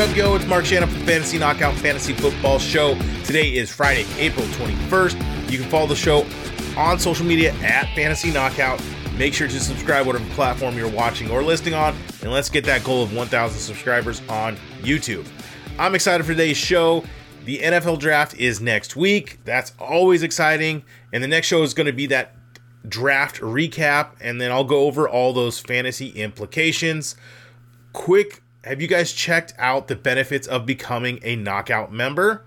up, yo? It's Marc Shannon from Fantasy Knockout Fantasy Football Show. Today is Friday, April 21st. You can follow the show on social media at Fantasy Knockout. Make sure to subscribe whatever platform you're watching or listening on, and let's get that goal of 1,000 subscribers on YouTube. I'm excited for today's show. The NFL draft is next week. That's always exciting. And the next show is going to be that draft recap, and then I'll go over all those fantasy implications. Quick, have you guys checked out the benefits of becoming a knockout member?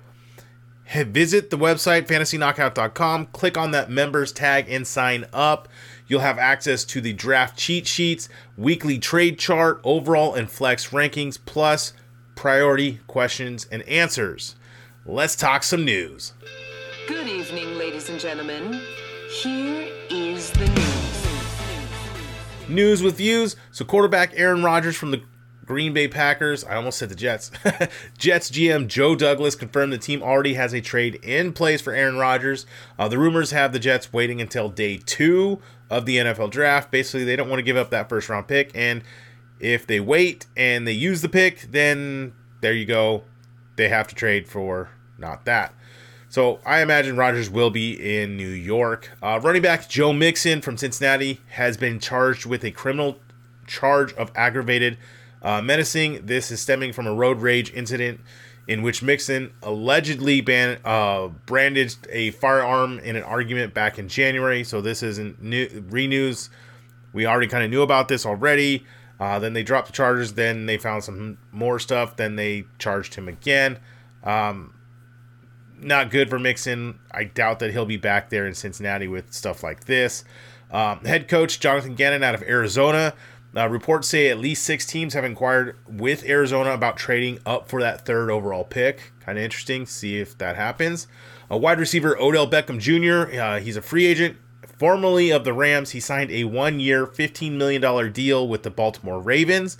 visit the website fantasyknockout.com, click on that members tag, and sign up. You'll have access to the draft cheat sheets, weekly trade chart, overall and flex rankings, plus priority questions and answers. Let's talk some news. Good evening, ladies and gentlemen. Here is the news. News with views. So, quarterback Aaron Rodgers from the Green Bay Packers, I almost said the Jets. Jets GM Joe Douglas confirmed the team already has a trade in place for Aaron Rodgers. Uh, the rumors have the Jets waiting until day two of the NFL draft. Basically, they don't want to give up that first round pick. And if they wait and they use the pick, then there you go. They have to trade for not that. So I imagine Rodgers will be in New York. Uh, running back Joe Mixon from Cincinnati has been charged with a criminal charge of aggravated uh, menacing. This is stemming from a road rage incident in which Mixon allegedly ban- uh, branded a firearm in an argument back in January. So this isn't new re-news. We already kind of knew about this already. Uh, then they dropped the charges. Then they found some more stuff. Then they charged him again. Um, not good for Mixon. I doubt that he'll be back there in Cincinnati with stuff like this. Um, head coach Jonathan Gannon out of Arizona uh, reports say at least six teams have inquired with Arizona about trading up for that third overall pick. Kind of interesting. See if that happens. A wide receiver Odell Beckham Jr. Uh, he's a free agent, formerly of the Rams. He signed a one-year, $15 million deal with the Baltimore Ravens.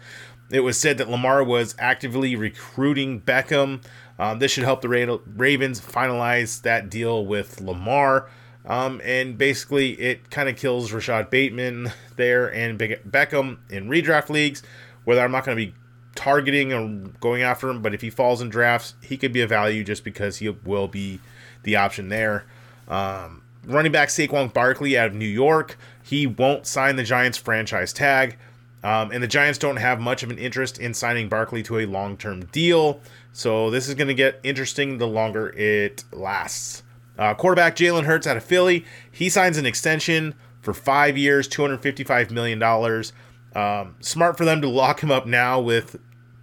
It was said that Lamar was actively recruiting Beckham. Um, this should help the Ravens finalize that deal with Lamar. Um, and basically, it kind of kills Rashod Bateman there and Beckham in redraft leagues. Whether I'm not going to be targeting or going after him, but if he falls in drafts, he could be a value just because he will be the option there. Um, running back Saquon Barkley out of New York, he won't sign the Giants franchise tag. Um, and the Giants don't have much of an interest in signing Barkley to a long term deal. So this is going to get interesting the longer it lasts. Uh, quarterback Jalen Hurts out of Philly, he signs an extension for five years, $255 million. Um, smart for them to lock him up now with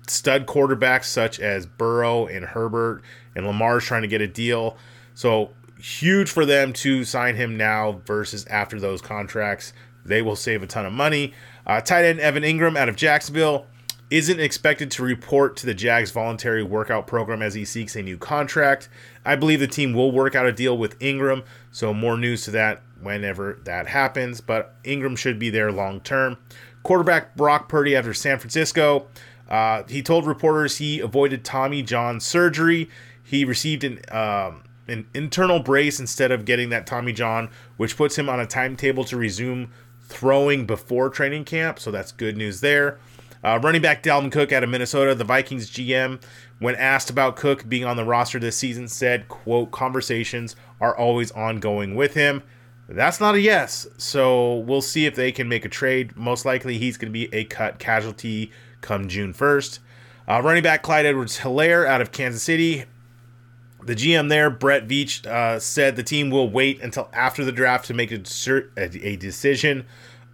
stud quarterbacks such as Burrow and Herbert, and Lamar's trying to get a deal. So huge for them to sign him now versus after those contracts. They will save a ton of money. Uh, tight end Evan Engram out of Jacksonville isn't expected to report to the Jags voluntary workout program as he seeks a new contract. I believe the team will work out a deal with Engram, so more news to that whenever that happens, but Engram should be there long term. Quarterback Brock Purdy after San Francisco. Uh, he told reporters he avoided Tommy John surgery. He received an um, an internal brace instead of getting that Tommy John, which puts him on a timetable to resume throwing before training camp. So that's good news there. Uh, running back Dalvin Cook out of Minnesota, the Vikings GM, when asked about Cook being on the roster this season, said, quote, conversations are always ongoing with him. That's not a yes. So we'll see if they can make a trade. Most likely he's going to be a cut casualty come June 1st. Uh, running back Clyde Edwards Helaire out of Kansas City. The GM there, Brett Veach, uh, said the team will wait until after the draft to make a, a decision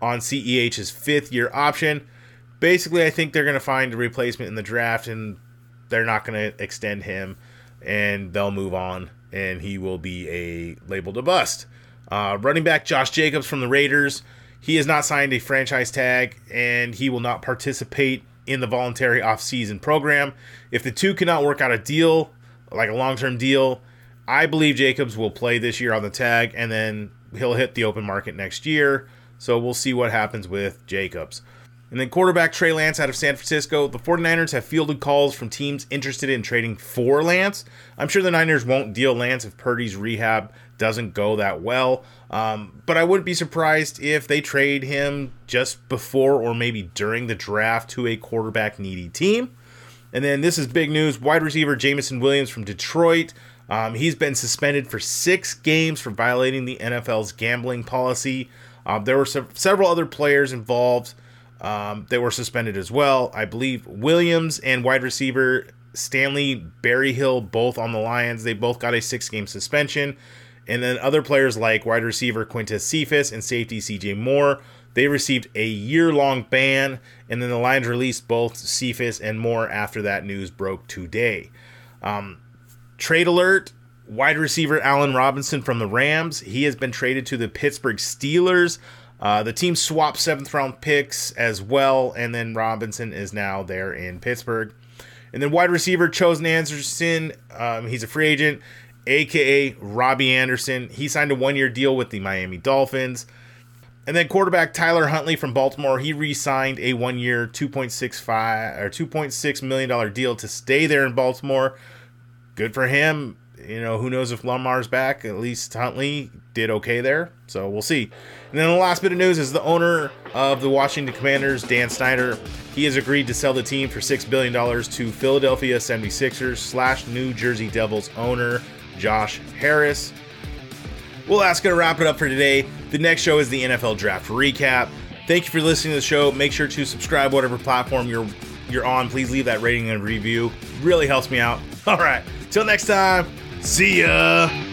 on CEH's fifth year option basically, I think they're going to find a replacement in the draft, and they're not going to extend him, and they'll move on, and he will be a labeled a bust. Uh, running back Josh Jacobs from the Raiders, he has not signed a franchise tag, and he will not participate in the voluntary off-season program. If the two cannot work out a deal, like a long-term deal, I believe Jacobs will play this year on the tag, and then he'll hit the open market next year. So we'll see what happens with Jacobs. And then quarterback Trey Lance out of San Francisco. The 49ers have fielded calls from teams interested in trading for Lance. I'm sure the Niners won't deal Lance if Purdy's rehab doesn't go that well. Um, but I wouldn't be surprised if they trade him just before or maybe during the draft to a quarterback needy team. And then this is big news wide receiver Jameson Williams from Detroit. Um, he's been suspended for six games for violating the NFL's gambling policy. Um, there were several other players involved um, that were suspended as well. I believe Williams and wide receiver Stanley Berryhill, both on the Lions, they both got a six game suspension. And then other players like wide receiver Quintez Cephus and safety CJ Moore, they received a year long ban. And then the Lions released both Cephus and Moore after that news broke today. Um, trade alert wide receiver Allen Robinson from the Rams. He has been traded to the Pittsburgh Steelers. Uh, the team swapped seventh round picks as well, and then Robinson is now there in Pittsburgh. And then wide receiver Chosen Anderson, um, he's a free agent, aka Robbie Anderson. He signed a one year deal with the Miami Dolphins. And then quarterback Tyler Huntley from Baltimore, he re-signed a one-year, 2.65 or 2.6 million dollar deal to stay there in Baltimore. Good for him you know, who knows if Lamar's back? At least Huntley did okay there, so we'll see. And then the last bit of news is the owner of the Washington Commanders, Dan Snyder. He has agreed to sell the team for $6 billion to Philadelphia 76ers slash New Jersey Devils owner Josh Harris. Well, that's going to wrap it up for today. The next show is the NFL Draft Recap. Thank you for listening to the show. Make sure to subscribe whatever platform you're you're on. Please leave that rating and review. Really helps me out. All right. Till next time. See ya.